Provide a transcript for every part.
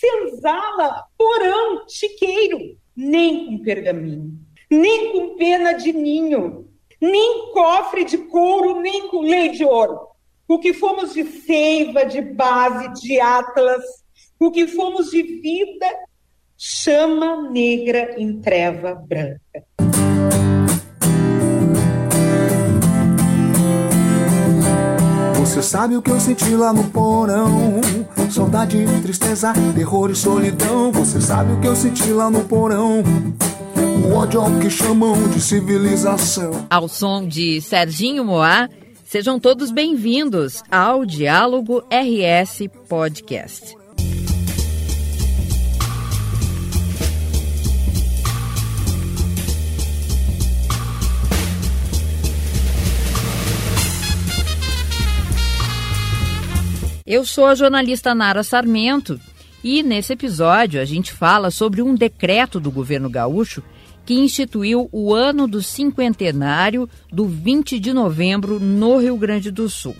senzala, porão, chiqueiro, nem com pergaminho, nem com pena de ninho, nem cofre de couro, nem com lei de ouro. O que fomos de seiva, de base, de atlas, o que fomos de vida, chama negra em treva branca. Você sabe o que eu senti lá no porão? Saudade, tristeza, terror e solidão. Você sabe o que eu senti lá no porão? O ódio ao que chamam de civilização. Ao som de Serginho Moá, sejam todos bem-vindos ao Diálogo RS Podcast. Eu sou a jornalista Nara Sarmento e nesse episódio a gente fala sobre um decreto do governo gaúcho que instituiu o ano do cinquentenário do 20 de novembro no Rio Grande do Sul.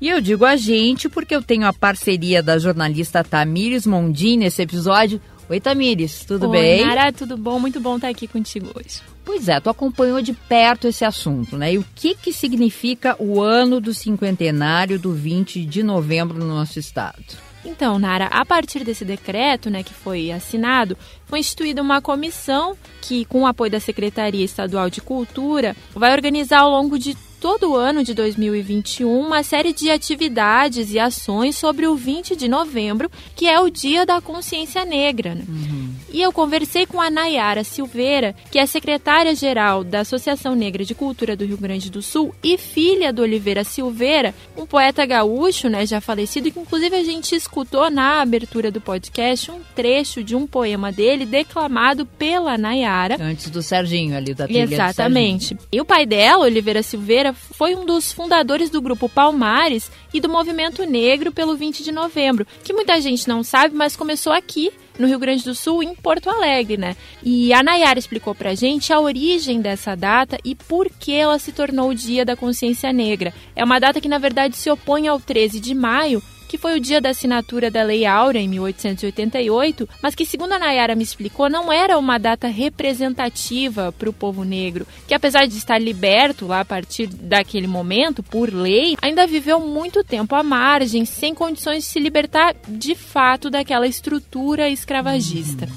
E eu digo a gente porque eu tenho a parceria da jornalista Tamires Mondin nesse episódio. Oi, Tamires, tudo Oi, bem? Nara, tudo bom? Muito bom estar aqui contigo hoje. Pois é, tu acompanhou de perto esse assunto, né? E o que, que significa o ano do cinquentenário do 20 de novembro no nosso estado? Então, Nara, a partir desse decreto, né, que foi assinado, foi instituída uma comissão que, com o apoio da Secretaria Estadual de Cultura, vai organizar ao longo de todo o ano de 2021 uma série de atividades e ações sobre o 20 de novembro, que é o Dia da Consciência Negra. Né? Uhum. E eu conversei com a Nayara Silveira, que é secretária-geral da Associação Negra de Cultura do Rio Grande do Sul e filha do Oliveira Silveira, um poeta gaúcho, né, já falecido, que inclusive a gente escutou na abertura do podcast um trecho de um poema dele declamado pela Nayara. Antes do Serginho ali da trilha Exatamente. E o pai dela, Oliveira Silveira, foi um dos fundadores do grupo Palmares e do Movimento Negro pelo 20 de novembro, que muita gente não sabe, mas começou aqui no Rio Grande do Sul, em Porto Alegre, né? E a Nayara explicou pra gente a origem dessa data e por que ela se tornou o Dia da Consciência Negra. É uma data que, na verdade, se opõe ao 13 de maio, que foi o dia da assinatura da Lei Áurea, em 1888, mas que, segundo a Nayara me explicou, não era uma data representativa para o povo negro, que apesar de estar liberto lá a partir daquele momento, por lei, ainda viveu muito tempo à margem, sem condições de se libertar de fato daquela estrutura escravagista.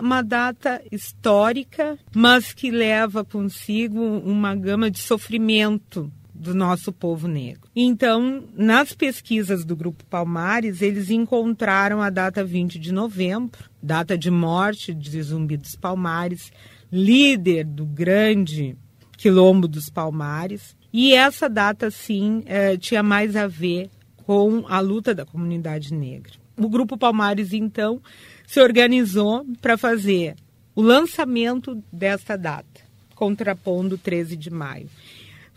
uma data histórica, mas que leva consigo uma gama de sofrimento do nosso povo negro. Então, nas pesquisas do Grupo Palmares, eles encontraram a data 20 de novembro, data de morte de Zumbi dos Palmares, líder do grande quilombo dos Palmares. E essa data, sim, é, tinha mais a ver com a luta da comunidade negra. O Grupo Palmares, então, se organizou para fazer o lançamento desta data, contrapondo 13 de maio.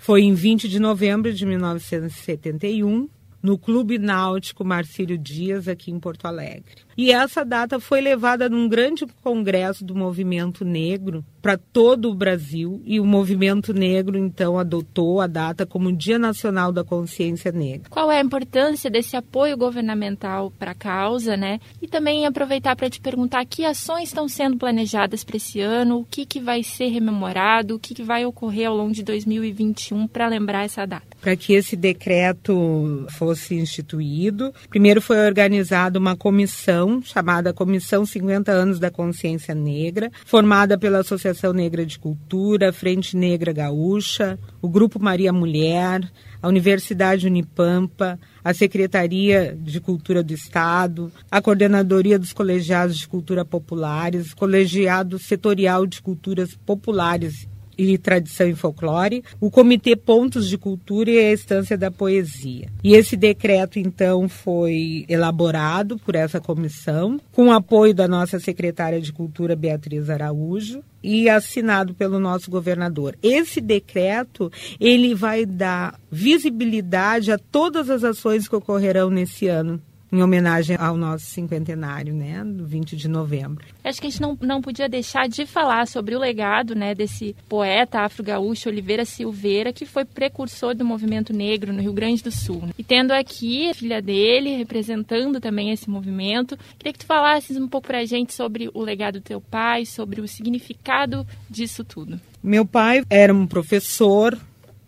Foi em 20 de novembro de 1971, no Clube Náutico Marcílio Dias, aqui em Porto Alegre. E essa data foi levada num grande congresso do movimento negro para todo o Brasil e o movimento negro então adotou a data como Dia Nacional da Consciência Negra. Qual é a importância desse apoio governamental para a causa, né? E também aproveitar para te perguntar que ações estão sendo planejadas para esse ano, o que, que vai ser rememorado, o que, que vai ocorrer ao longo de 2021 para lembrar essa data. Para que esse decreto fosse instituído, primeiro foi organizada uma comissão chamada Comissão 50 Anos da Consciência Negra, formada pela Associação Negra de Cultura, Frente Negra Gaúcha, o Grupo Maria Mulher, a Universidade Unipampa, a Secretaria de Cultura do Estado, a Coordenadoria dos Colegiados de Cultura Populares, Colegiado Setorial de Culturas Populares e Tradição e Folclore, o Comitê Pontos de Cultura e a Estância da Poesia. E esse decreto, então, foi elaborado por essa comissão, com apoio da nossa secretária de Cultura, Beatriz Araújo, e assinado pelo nosso governador. Esse decreto, ele vai dar visibilidade a todas as ações que ocorrerão nesse ano em homenagem ao nosso cinquentenário, né, do 20 de novembro. Acho que a gente não, não podia deixar de falar sobre o legado, né, desse poeta afro-gaúcho Oliveira Silveira, que foi precursor do movimento negro no Rio Grande do Sul. E tendo aqui a filha dele representando também esse movimento, queria que tu falasses um pouco pra gente sobre o legado do teu pai, sobre o significado disso tudo. Meu pai era um professor,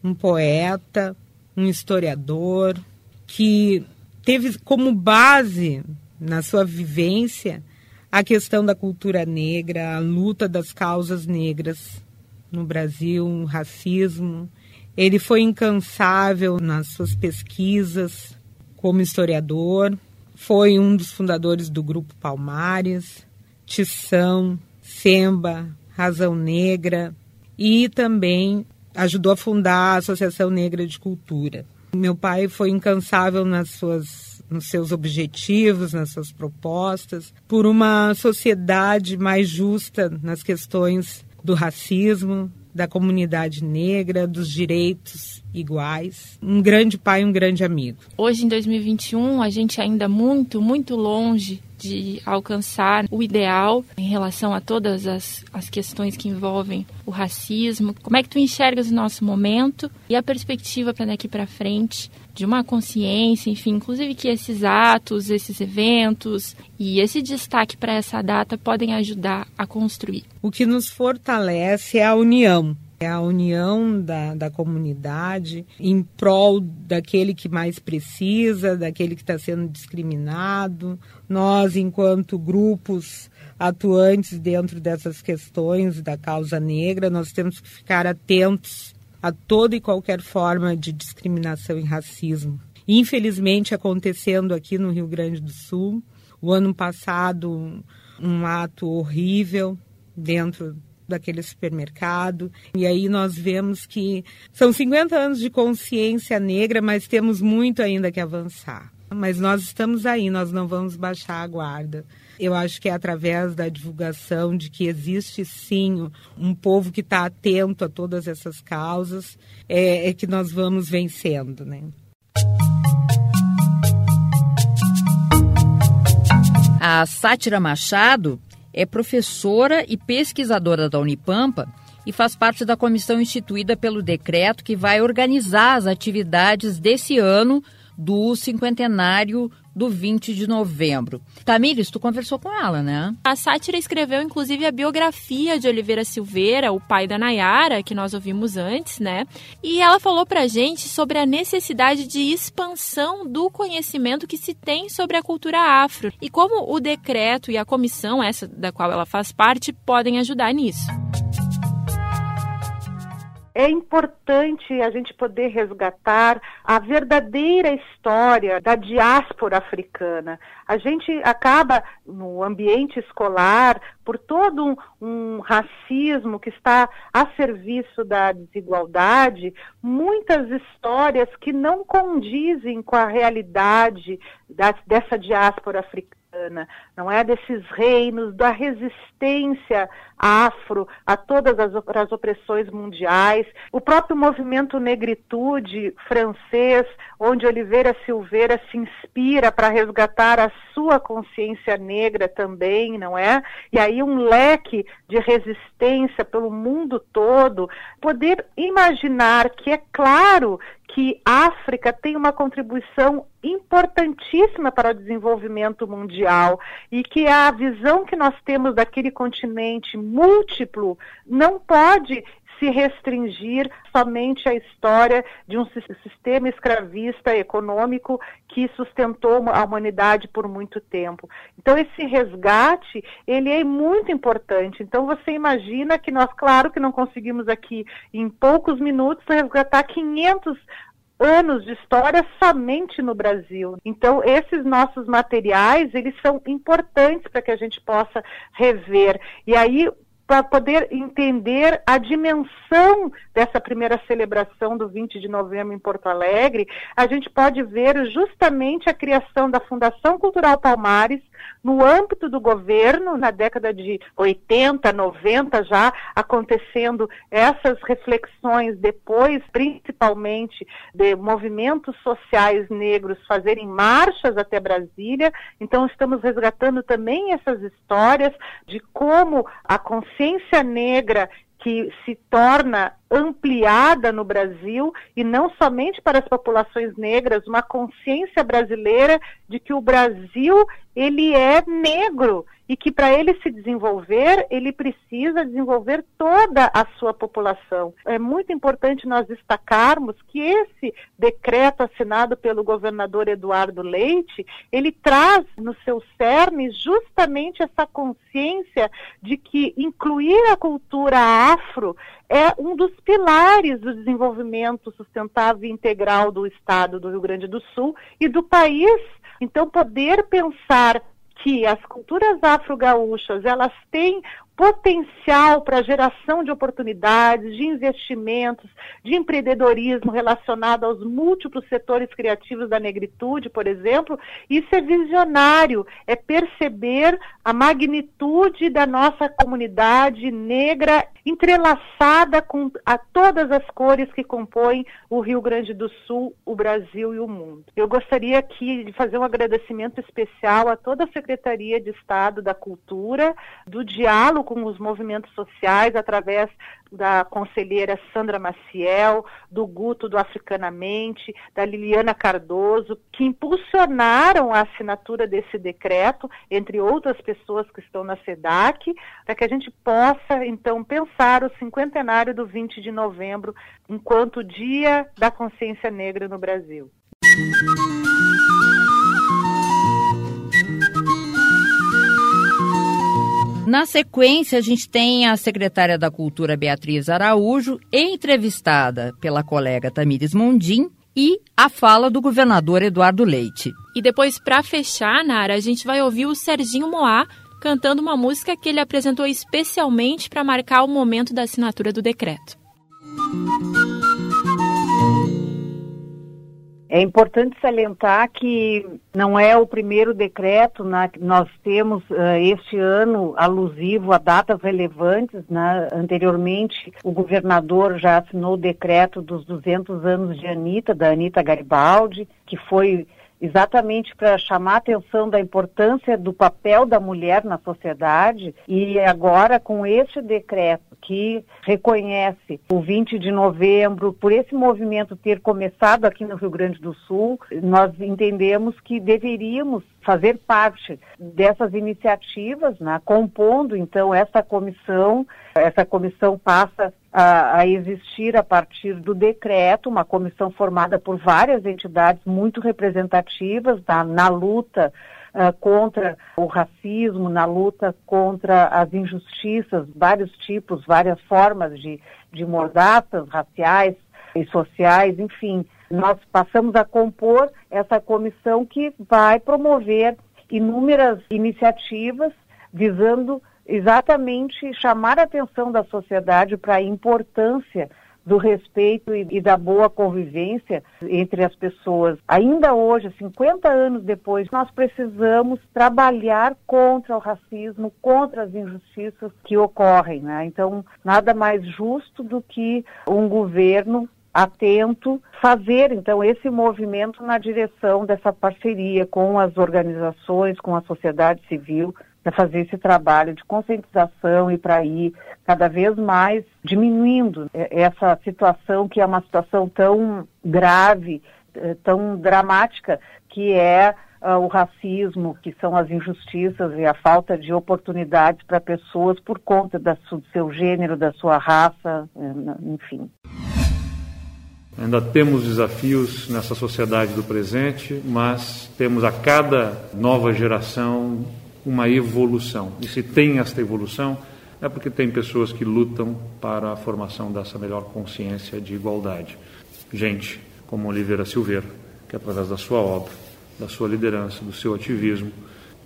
um poeta, um historiador que teve como base na sua vivência a questão da cultura negra, a luta das causas negras no Brasil, o racismo. Ele foi incansável nas suas pesquisas como historiador, foi um dos fundadores do Grupo Palmares, Tição, Semba, Razão Negra e também ajudou a fundar a Associação Negra de Cultura. Meu pai foi incansável nas suas, nos seus objetivos, nas suas propostas, por uma sociedade mais justa nas questões do racismo, da comunidade negra, dos direitos iguais. Um grande pai, um grande amigo. Hoje, em 2021, a gente ainda muito, muito longe de alcançar o ideal em relação a todas as, as questões que envolvem o racismo. Como é que tu enxergas o nosso momento e a perspectiva para daqui para frente de uma consciência, enfim, inclusive que esses atos, esses eventos e esse destaque para essa data podem ajudar a construir. O que nos fortalece é a união é a união da, da comunidade em prol daquele que mais precisa, daquele que está sendo discriminado. Nós, enquanto grupos atuantes dentro dessas questões da causa negra, nós temos que ficar atentos a toda e qualquer forma de discriminação e racismo. Infelizmente, acontecendo aqui no Rio Grande do Sul, o ano passado, um ato horrível dentro daquele supermercado. E aí nós vemos que são 50 anos de consciência negra, mas temos muito ainda que avançar. Mas nós estamos aí, nós não vamos baixar a guarda. Eu acho que é através da divulgação de que existe sim um povo que está atento a todas essas causas, é, é que nós vamos vencendo, né? A Sátira Machado é professora e pesquisadora da Unipampa e faz parte da comissão instituída pelo decreto que vai organizar as atividades desse ano do cinquentenário do 20 de novembro. Tamires, tu conversou com ela, né? A Sátira escreveu, inclusive, a biografia de Oliveira Silveira, o pai da Nayara, que nós ouvimos antes, né? E ela falou pra gente sobre a necessidade de expansão do conhecimento que se tem sobre a cultura afro e como o decreto e a comissão, essa da qual ela faz parte, podem ajudar nisso é importante a gente poder resgatar a verdadeira história da diáspora africana. A gente acaba, no ambiente escolar, por todo um, um racismo que está a serviço da desigualdade, muitas histórias que não condizem com a realidade da, dessa diáspora africana não é desses reinos, da resistência afro a todas as, as opressões mundiais. O próprio movimento negritude francês, onde Oliveira Silveira se inspira para resgatar a sua consciência negra também, não é? E aí um leque de resistência pelo mundo todo, poder imaginar que é claro que a África tem uma contribuição importantíssima para o desenvolvimento mundial e que a visão que nós temos daquele continente múltiplo não pode se restringir somente à história de um sistema escravista econômico que sustentou a humanidade por muito tempo. Então esse resgate, ele é muito importante. Então você imagina que nós, claro que não conseguimos aqui em poucos minutos resgatar 500 anos de história somente no Brasil. Então, esses nossos materiais, eles são importantes para que a gente possa rever. E aí, para poder entender a dimensão dessa primeira celebração do 20 de novembro em Porto Alegre, a gente pode ver justamente a criação da Fundação Cultural Palmares, no âmbito do governo, na década de 80, 90 já acontecendo essas reflexões depois, principalmente de movimentos sociais negros fazerem marchas até Brasília. Então estamos resgatando também essas histórias de como a consciência negra que se torna ampliada no Brasil e não somente para as populações negras, uma consciência brasileira de que o Brasil ele é negro e que para ele se desenvolver, ele precisa desenvolver toda a sua população. É muito importante nós destacarmos que esse decreto assinado pelo governador Eduardo Leite, ele traz no seu cerne justamente essa consciência de que incluir a cultura afro é um dos pilares do desenvolvimento sustentável e integral do estado do Rio Grande do Sul e do país. Então, poder pensar que as culturas afro-gaúchas elas têm potencial para geração de oportunidades, de investimentos, de empreendedorismo relacionado aos múltiplos setores criativos da negritude, por exemplo, isso é visionário, é perceber a magnitude da nossa comunidade negra entrelaçada com a todas as cores que compõem o Rio Grande do Sul, o Brasil e o mundo. Eu gostaria aqui de fazer um agradecimento especial a toda a Secretaria de Estado da Cultura, do diálogo com os movimentos sociais através da conselheira Sandra Maciel, do Guto do Africanamente, da Liliana Cardoso, que impulsionaram a assinatura desse decreto, entre outras pessoas que estão na SEDAC, para que a gente possa, então, pensar o cinquentenário do 20 de novembro enquanto Dia da Consciência Negra no Brasil. Na sequência, a gente tem a secretária da Cultura Beatriz Araújo, entrevistada pela colega Tamires Mondim, e a fala do governador Eduardo Leite. E depois, para fechar, Nara, a gente vai ouvir o Serginho Moá cantando uma música que ele apresentou especialmente para marcar o momento da assinatura do decreto. É importante salientar que não é o primeiro decreto, né? nós temos uh, este ano alusivo a datas relevantes. Né? Anteriormente, o governador já assinou o decreto dos 200 anos de Anitta, da Anitta Garibaldi, que foi exatamente para chamar a atenção da importância do papel da mulher na sociedade e agora com este decreto que reconhece o 20 de novembro, por esse movimento ter começado aqui no Rio Grande do Sul, nós entendemos que deveríamos fazer parte dessas iniciativas, né, compondo então essa comissão. Essa comissão passa a, a, existir a partir do decreto, uma comissão formada por várias entidades muito representativas na, na luta uh, contra o racismo, na luta contra as injustiças, vários tipos, várias formas de, de mordaças raciais e sociais, enfim. Nós passamos a compor essa comissão que vai promover inúmeras iniciativas visando exatamente chamar a atenção da sociedade para a importância do respeito e, e, da boa convivência entre as pessoas. Ainda hoje, 50 anos depois, nós precisamos trabalhar contra o racismo, contra as injustiças que ocorrem. Né? Então, nada mais justo do que um governo atento fazer então esse movimento na direção dessa parceria com as organizações, com a sociedade civil, para fazer esse trabalho de conscientização e para ir cada vez mais diminuindo essa situação que é uma situação tão grave, eh, tão dramática, que é uh, o racismo, que são as injustiças e a falta de oportunidades para pessoas por conta do seu gênero, da sua raça, eh, enfim. Ainda temos desafios nessa sociedade do presente, mas temos a cada nova geração uma evolução. E se tem esta evolução, é porque tem pessoas que lutam para a formação dessa melhor consciência de igualdade. Gente como Oliveira Silveira, que através da sua obra, da sua liderança, do seu ativismo,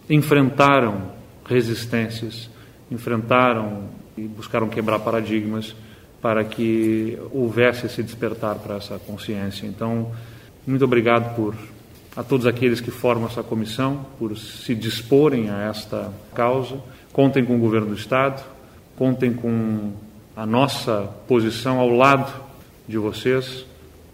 enfrentaram resistências, enfrentaram e buscaram quebrar paradigmas para que houvesse esse despertar para essa consciência. Então, muito obrigado por a todos aqueles que formam essa comissão por se disporem a esta causa. Contem com o governo do Estado, contem com a nossa posição ao lado de vocês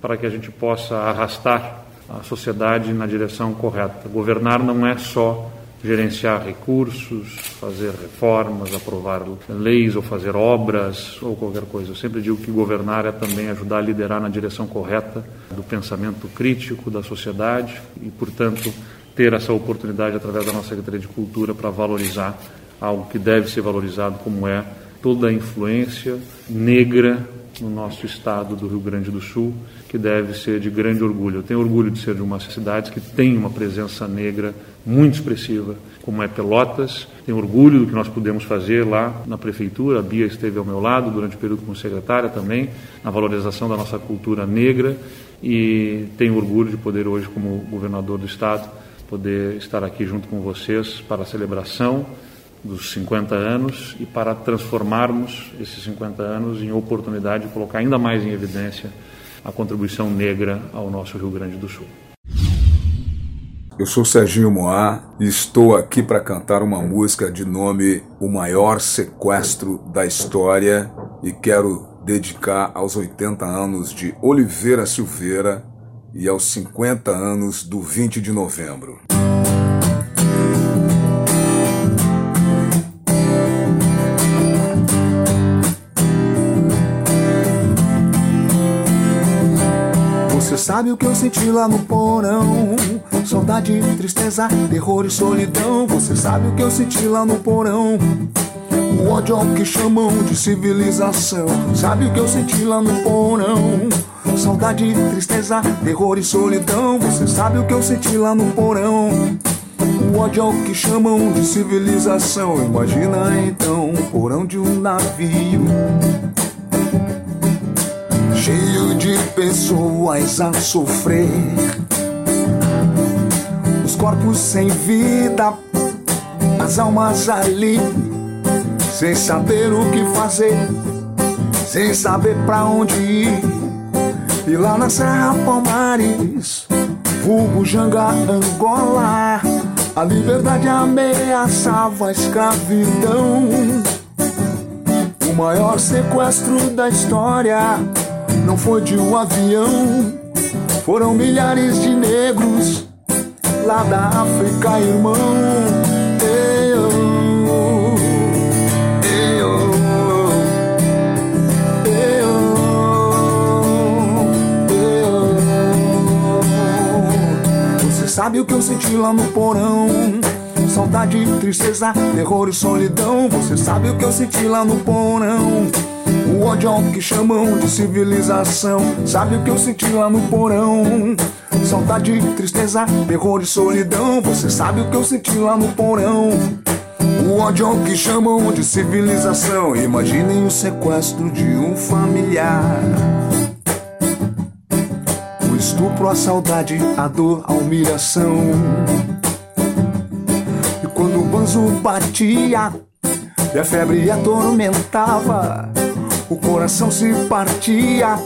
para que a gente possa arrastar a sociedade na direção correta. Governar não é só gerenciar recursos, fazer reformas, aprovar leis ou fazer obras ou qualquer coisa. Eu sempre digo que governar é também ajudar a liderar na direção correta do pensamento crítico da sociedade e, portanto, ter essa oportunidade através da nossa Secretaria de Cultura para valorizar algo que deve ser valorizado, como é toda a influência negra no nosso estado do Rio Grande do Sul, que deve ser de grande orgulho. Eu tenho orgulho de ser de uma cidade que tem uma presença negra muito expressiva, como é Pelotas. Tenho orgulho do que nós pudemos fazer lá na prefeitura. A Bia esteve ao meu lado durante o período como secretária também, na valorização da nossa cultura negra. E tenho orgulho de poder hoje, como governador do estado, poder estar aqui junto com vocês para a celebração dos 50 anos e para transformarmos esses 50 anos em oportunidade de colocar ainda mais em evidência a contribuição negra ao nosso Rio Grande do Sul. Eu sou Serginho Moá e estou aqui para cantar uma música de nome O Maior Sequestro da História e quero dedicar aos 80 anos de Oliveira Silveira e aos 50 anos do 20 de novembro. Sabe o que eu senti lá no porão? Saudade, tristeza, terror e solidão. Você sabe o que eu senti lá no porão? O ódio ao que chamam de civilização. Sabe o que eu senti lá no porão? Saudade, tristeza, terror e solidão. Você sabe o que eu senti lá no porão? O ódio ao que chamam de civilização. Imagina então o porão de um navio cheio de pessoas a sofrer. Os corpos sem vida, as almas ali, sem saber o que fazer, sem saber pra onde ir. E lá na Serra Palmares, vulgo Janga Angola, a liberdade ameaçava a escravidão. O maior sequestro da história não foi de um avião, foram milhares de negros lá da África, irmão. Você Sabe o que eu senti lá no porão? Saudade, tristeza, terror e solidão. Você sabe o que eu senti lá no porão? O ódio ao que chamam de civilização. Sabe o que eu senti lá no porão? Saudade, tristeza, terror e solidão. Você sabe o que eu senti lá no porão? O ódio ao que chamam de civilização. Imaginem o sequestro de um familiar. O estupro, a saudade, a dor, a humilhação. E quando o banzo batia e a febre atormentava o coração se partia,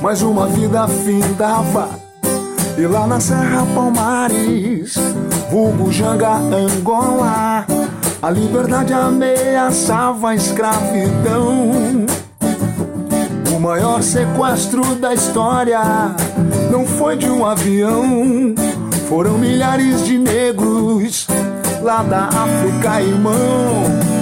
mas uma vida findava. E lá na Serra Palmares, vulgo Janga Angola, a liberdade ameaçava a escravidão. O maior sequestro da história não foi de um avião, foram milhares de negros lá da África, irmão.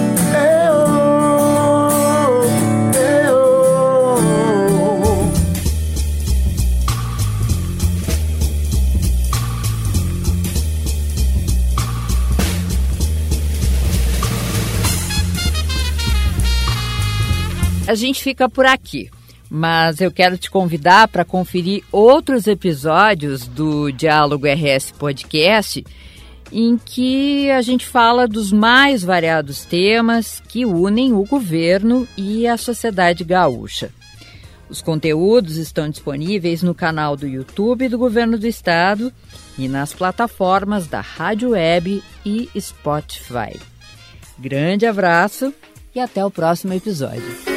A gente fica por aqui, mas eu quero te convidar para conferir outros episódios do Diálogo RS Podcast, em que a gente fala dos mais variados temas que unem o governo e a sociedade gaúcha. Os conteúdos estão disponíveis no canal do YouTube do Governo do Estado e nas plataformas da Rádio Web e Spotify. Grande abraço e até o próximo episódio.